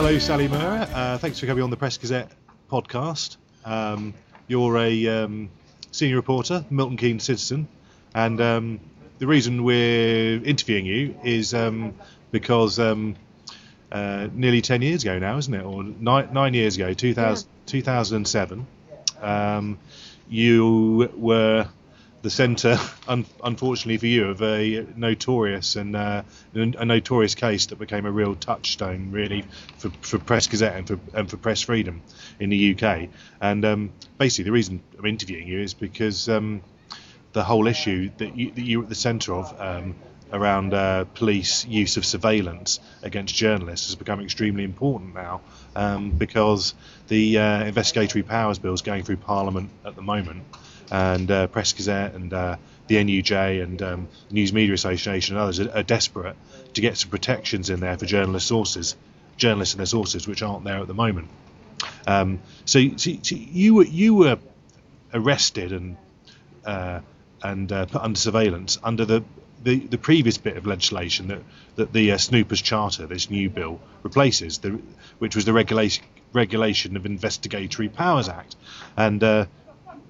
Hello, Sally Murrer. Uh, thanks for coming on the Press Gazette podcast. Um, you're a um, senior reporter, Milton Keynes Citizen, and um, the reason we're interviewing you is um, because um, uh, nearly 10 years ago now, isn't it? Or nine, nine years ago, 2000, 2007, um, you were the centre, un- unfortunately for you, of a notorious and uh, a notorious case that became a real touchstone, really, for, for Press Gazette and for and for press freedom in the UK. And um, basically, the reason I'm interviewing you is because um, the whole issue that you, that you were at the centre of. Um, around uh, police use of surveillance against journalists has become extremely important now um, because the uh, investigatory powers bill is going through Parliament at the moment, and uh, Press Gazette and uh, the NUJ and um, News Media Association and others are, are, desperate to get some protections in there for journalist sources, journalists and their sources, which aren't there at the moment. Um, so, so, so, you were you were arrested and uh, and uh, put under surveillance under the, the, the previous bit of legislation that that the uh, Snoopers Charter, this new bill, replaces, the, which was the regulation regulation of Investigatory Powers Act, and uh,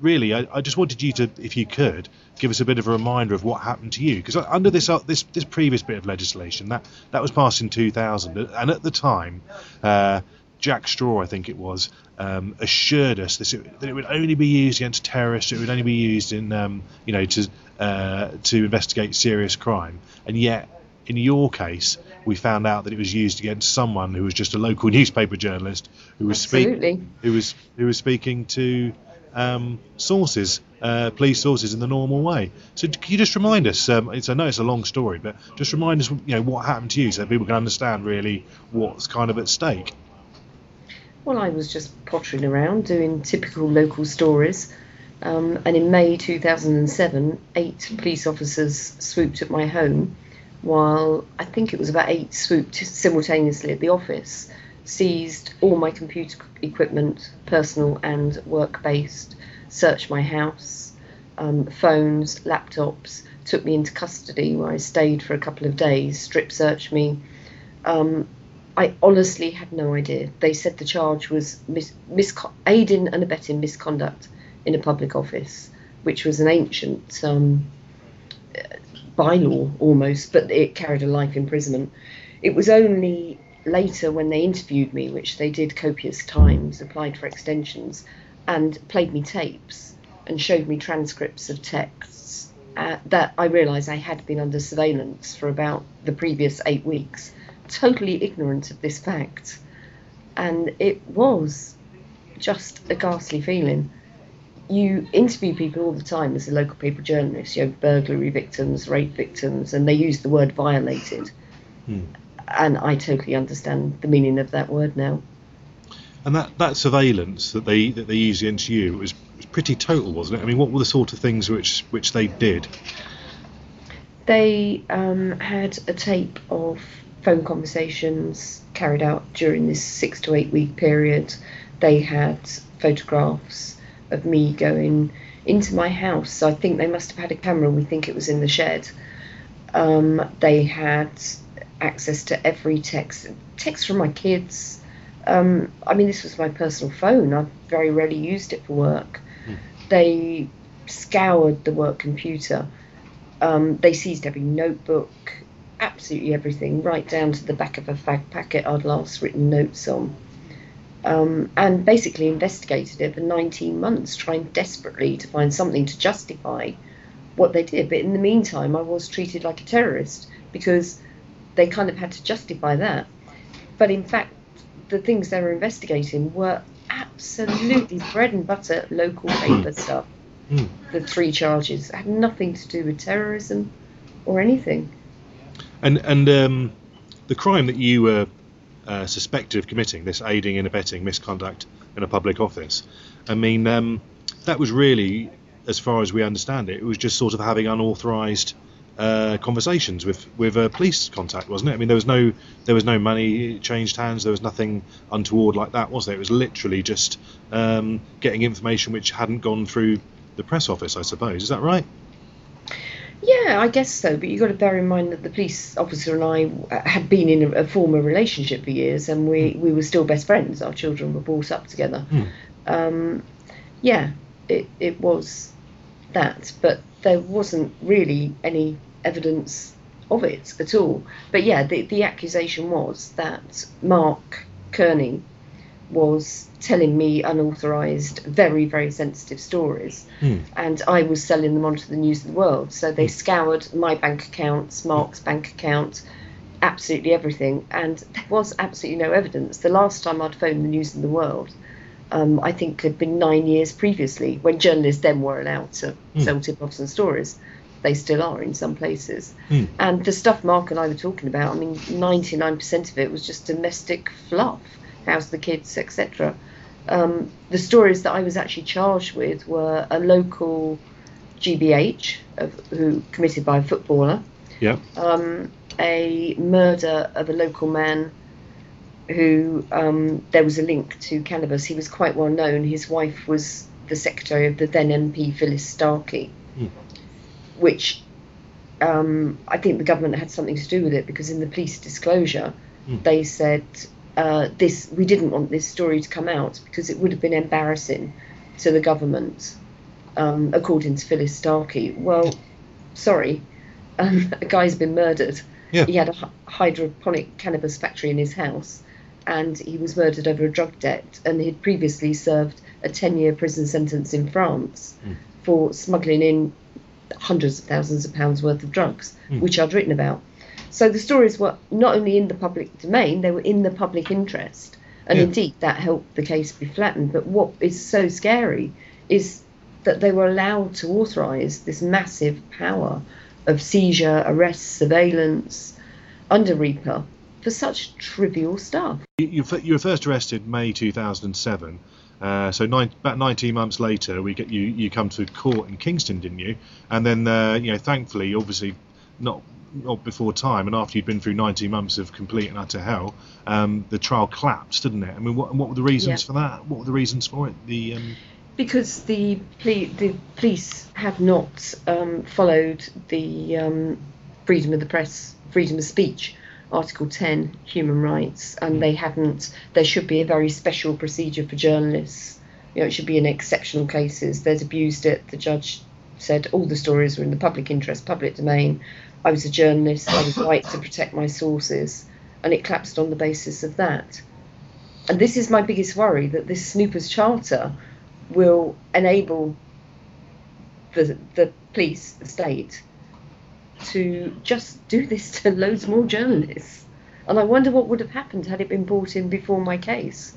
really, I, I, just wanted you to, if you could, give us a bit of a reminder of what happened to you, because under this uh, this this previous bit of legislation that that was passed in 2000, and at the time, uh, Jack Straw, I think it was, um, assured us that it, that it, would only be used against terrorists. It would only be used in, um, you know, to uh, to investigate serious crime, and yet. In your case, we found out that it was used against someone who was just a local newspaper journalist who was speaking, who was who was speaking to um, sources, uh, police sources, in the normal way. So can you just remind us? Um, I know it's a long story, but just remind us, you know, what happened to you, so people can understand really what's kind of at stake. Well, I was just pottering around doing typical local stories. Um, and in May 2007, eight police officers swooped at my home, while I think it was about eight swooped simultaneously at the office seized all my computer equipment, personal and work based, searched my house, um, phones, laptops, took me into custody where I stayed for a couple of days, strip searched me. Um, I honestly had no idea. They said the charge was mis- aiding and abetting misconduct in a public office, which was an ancient um, bylaw almost, but it carried a life imprisonment. It was only later, when they interviewed me, which they did copious times, applied for extensions, and played me tapes and showed me transcripts of texts, uh, that I realised I had been under surveillance for about the previous eight weeks, totally ignorant of this fact. And it was just a ghastly feeling. You interview people all the time as a local paper journalist, you know, burglary victims, rape victims, and they use the word violated. Hmm and I totally understand the meaning of that word now. And that, that surveillance that they that they used against you was, was pretty total, wasn't it? I mean, what were the sort of things which which they did? They um, had a tape of phone conversations carried out during this six to eight week period. They had photographs of me going into my house. So I think they must have had a camera. We think it was in the shed. Um, they had access to every text, text from my kids. Um, I mean, this was my personal phone. I very rarely used it for work. Mm. They scoured the work computer. Um, they seized every notebook, absolutely everything, right down to the back of a fag packet I'd last written notes on. Um, and basically investigated it for 19 months, trying desperately to find something to justify what they did. But in the meantime, I was treated like a terrorist because they kind of had to justify that. but in fact, the things they were investigating were absolutely bread and butter local paper stuff. Mm. The three charges had nothing to do with terrorism or anything. And and um, the crime that you were uh, suspected of committing, this aiding and abetting misconduct in a public office, I mean, um, that was really, as far as we understand it, it was just sort of having unauthorised uh, conversations with with uh, police contact, wasn't it? I mean, there was no there was no money changed hands, there was nothing untoward like that, was there? It was literally just um, getting information which hadn't gone through the press office, I suppose. Is that right? Yeah, I guess so. But you've got to bear in mind that the police officer and I had been in a, a former relationship for years, and we, we were still best friends. Our children were brought up together. Um, yeah, it, it was that, but there wasn't really any evidence of it at all. But yeah, the, the accusation was that Mark Kearney was telling me unauthorised, very, very sensitive stories, hmm. and I was selling them onto the News of the World. So they hmm. scoured my bank accounts, Mark's bank account, absolutely everything, and there was absolutely no evidence. The last time I'd phoned the News of the World, um, I think had been nine years previously, when journalists then were allowed to hmm. sell tip-offs and stories. They still are in some places. And the stuff Mark and I were talking about, I mean, 99% of it was just domestic fluff. How's the kids, etc. Um, the stories that I was actually charged with were a local GBH of, who committed by a footballer, Yeah. um, a murder of a local man who um, there was a link to cannabis. He was quite well known. His wife was the secretary of the then MP Phyllis Starkey, which um, I think the government had something to do with it because in the police disclosure they said uh, this we didn't want this story to come out because it would have been embarrassing to the government, um, according to Phyllis Starkey. Well, sorry, um, a guy's been murdered. Yeah. He had a hydroponic cannabis factory in his house, and he was murdered over a drug debt. And he'd previously served a 10-year prison sentence in France for smuggling in hundreds of thousands of pounds worth of drugs, hmm. which I'd written about. So the stories were not only in the public domain, they were in the public interest. And Yeah. indeed, that helped the case be flattened. But what is so scary is that they were allowed to authorise this massive power of seizure, arrest, surveillance under RIPA for such trivial stuff. You, you, you were first arrested May 2007. Uh, so nine, about 19 months later, we get you. You come to court in Kingston, didn't you? And then, uh, you know, thankfully, obviously, not not before time, and after you'd been through 19 months of complete and utter hell, um, the trial collapsed, didn't it? I mean, what, what were the reasons Yeah. for that? What were the reasons for it? The um, Because the ple- the police had not um, followed the um, freedom of the press, freedom of speech, Article 10, human rights, and hmm. they haven't. There should be a very special procedure for journalists. You know, it should be in exceptional cases. They'd abused it. The judge said all the stories were in the public interest, public domain. I was a journalist. I was right to protect my sources, and it collapsed on the basis of that. And this is my biggest worry that this Snoopers Charter will enable the, the police, the state, to just do this to loads more journalists. And I wonder what would have happened had it been brought in before my case.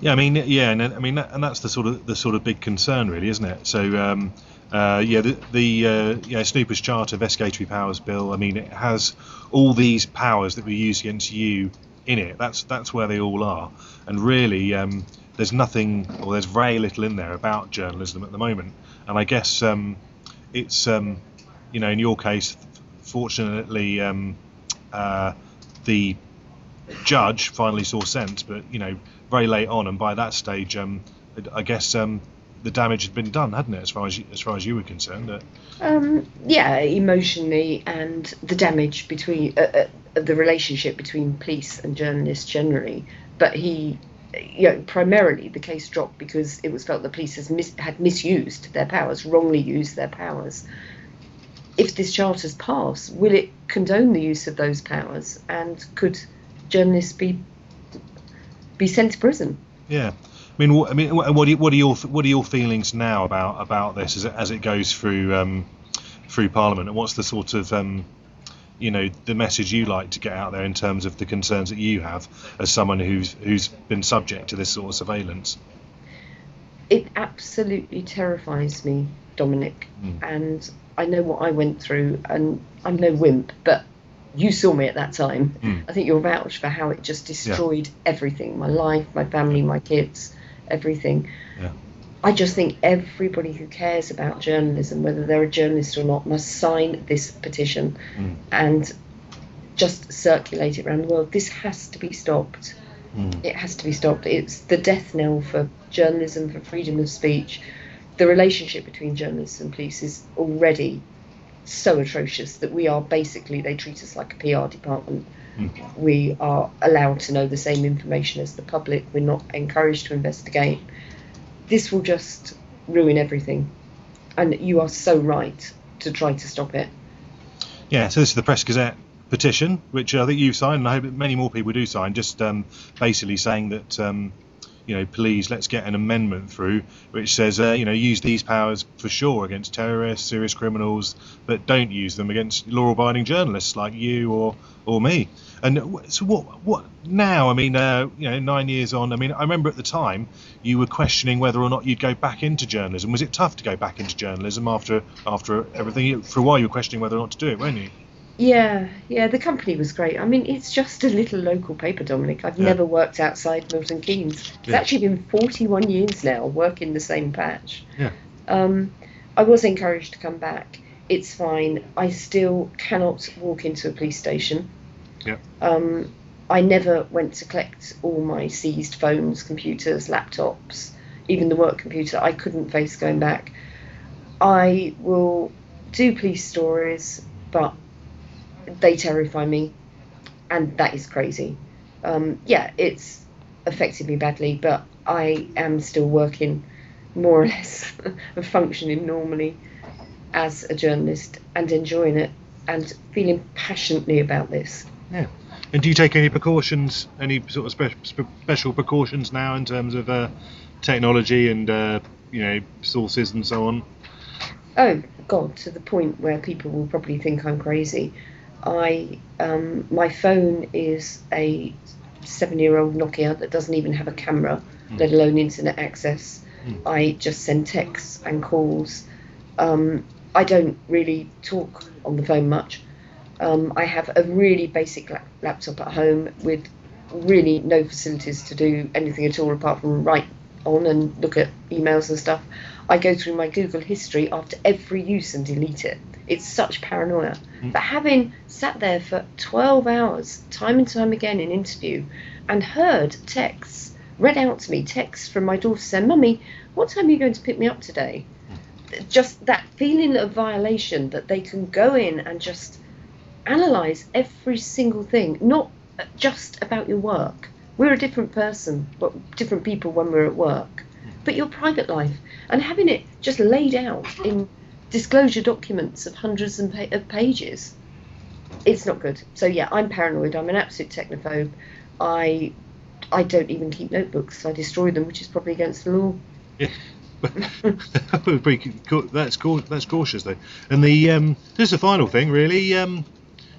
Yeah, I mean, yeah, and I mean, that, and that's the sort of the sort of big concern, really, isn't it? So, um, uh, yeah, the, the uh, yeah, Snoopers Charter Investigatory Powers Bill. I mean, it has all these powers that we use against you in it. That's that's where they all are, and really, um, there's nothing or there's very little in there about journalism at the moment. And I guess um, it's um, you know, in your case, fortunately, um, uh, the judge finally saw sense, but you know, very late on, and by that stage, um, I guess um, the damage had been done, hadn't it? As far as you, as far as you were concerned, uh, Um, yeah, emotionally, and the damage between uh, uh, the relationship between police and journalists generally. But he, you know, primarily the case dropped because it was felt the police mis- had misused their powers, wrongly used their powers. If this charter's passed, will it condone the use of those powers, and could journalists be be sent to prison? yeah. I mean, what, I mean, what, what, are, what are your what are your feelings now about about this as it, as it goes through um, through Parliament, and what's the sort of um, you know the message you like to get out there in terms of the concerns that you have as someone who's who's been subject to this sort of surveillance. It absolutely terrifies me, Dominic, and I know what I went through, and I'm no wimp, but you saw me at that time. Mm. I think you'll vouch for how it just destroyed everything my life, my family, my kids, everything. Yeah. I just think everybody who cares about journalism, whether they're a journalist or not, must sign this petition mm. and just circulate it around the world. This has to be stopped. Mm. It has to be stopped. It's the death knell for journalism, for freedom of speech. The relationship between journalists and police is already so atrocious that we are basically, they treat us like a PR department. We are allowed to know the same information as the public. We're not encouraged to investigate. This will just ruin everything. And you are so right to try to stop it. Yeah, so this is the Press Gazette petition, which I think you've signed, and I hope that many more people do sign, just um, basically saying that, um, you know, please let's get an amendment through which says, uh, you know, use these powers for sure against terrorists, serious criminals, but don't use them against law-abiding journalists like you or or me. And so what? What now? I mean, uh, you know, nine years on. I mean, I remember at the time you were questioning whether or not you'd go back into journalism. Was it tough to go back into journalism after after everything? For a while, you were questioning whether or not to do it, weren't you? Yeah, yeah, the company was great. I mean, it's just a little local paper, Dominic. I've Yeah. never worked outside Milton Keynes. It's Yeah. actually been 41 years now working the same patch. Yeah. Um, I was encouraged to come back. It's fine. I still cannot walk into a police station. Yeah. Um, I never went to collect all my seized phones, computers, laptops, even the work computer. I couldn't face going back. I will do police stories, but they terrify me, and that is crazy. Um, yeah, it's affected me badly, but I am still working more or less and functioning normally as a journalist and enjoying it and feeling passionately about this. Yeah. And do you take any precautions, any sort of spe- spe- special precautions now in terms of uh, technology and uh, you know sources and so on? Oh God, to the point where people will probably think I'm crazy. I um, my phone is a seven-year-old Nokia that doesn't even have a camera, let alone internet access. I just send texts and calls. Um, I don't really talk on the phone much. Um, I have a really basic lap- laptop at home with really no facilities to do anything at all apart from write on and look at emails and stuff. I go through my Google history after every use and delete it. It's such paranoia. Mm. But having sat there for 12 hours, time and time again in interview, and heard texts read out to me, texts from my daughter saying, Mummy, what time are you going to pick me up today? Mm. Just that feeling of violation that they can go in and just analyze every single thing, not just about your work. We're a different person, but different people when we're at work. Mm. But your private life and having it just laid out in disclosure documents of hundreds of pages, it's not good. So yeah, I'm paranoid. I'm an absolute technophobe. I I don't even keep notebooks. I destroy them, which is probably against the law. Yeah. That's that's cautious though. And the um, this is the final thing really. Um,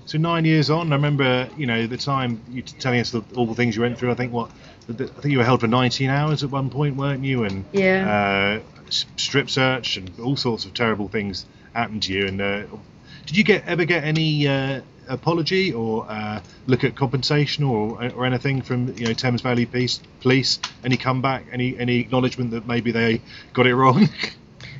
so nine years on, I remember you know the time you telling us the, all the things you went through. I think what I think you were held for 19 hours at one point, weren't you? And Yeah. uh, strip search and all sorts of terrible things happened to you. And uh, did you get ever get any uh, apology or uh, look at compensation or or anything from you know Thames Valley Police? Police? Any comeback? Any any acknowledgement that maybe they got it wrong?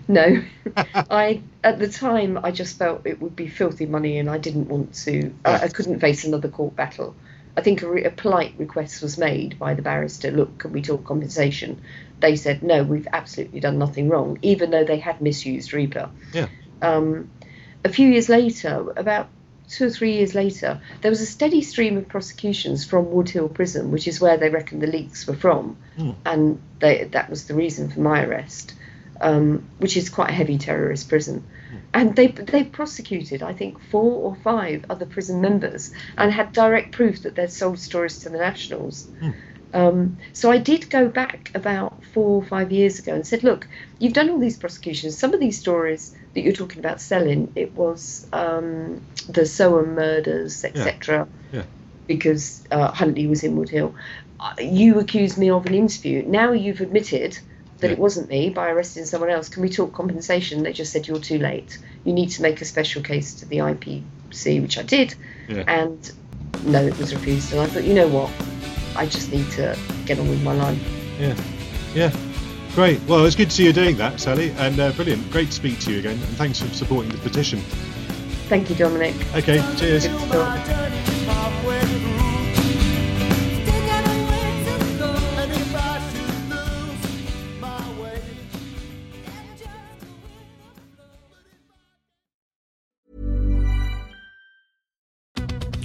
No, I at the time I just felt it would be filthy money, and I didn't want to. I, I couldn't face another court battle. I think a, re- a polite request was made by the barrister. Look, can we talk compensation? They said no. We've absolutely done nothing wrong, even though they had misused RIPA. yeah. Um, a few years later, about two or three years later, there was a steady stream of prosecutions from Woodhill Prison, which is where they reckon the leaks were from, and they, that was the reason for my arrest, um, which is quite a heavy terrorist prison. And they they prosecuted, I think, four or five other prison members, and had direct proof that they'd sold stories to the nationals. Um, so I did go back about four or five years ago and said, look, you've done all these prosecutions. Some of these stories that you're talking about selling, it was um, the Soham murders, etc. Yeah. Because uh, Huntley was in Woodhill. Uh, You accused me of an interview. Now you've admitted that Yeah. it wasn't me by arresting someone else. Can we talk compensation? They just said you're too late. You need to make a special case to the IPC, which I did. Yeah. And no, it was refused. And I thought, you know what? I just need to get on with my life. Yeah, yeah. Great. Well, it's good to see you doing that, Sally, and uh, brilliant. Great to speak to you again, and thanks for supporting the petition. Thank you, Dominic. Okay, cheers.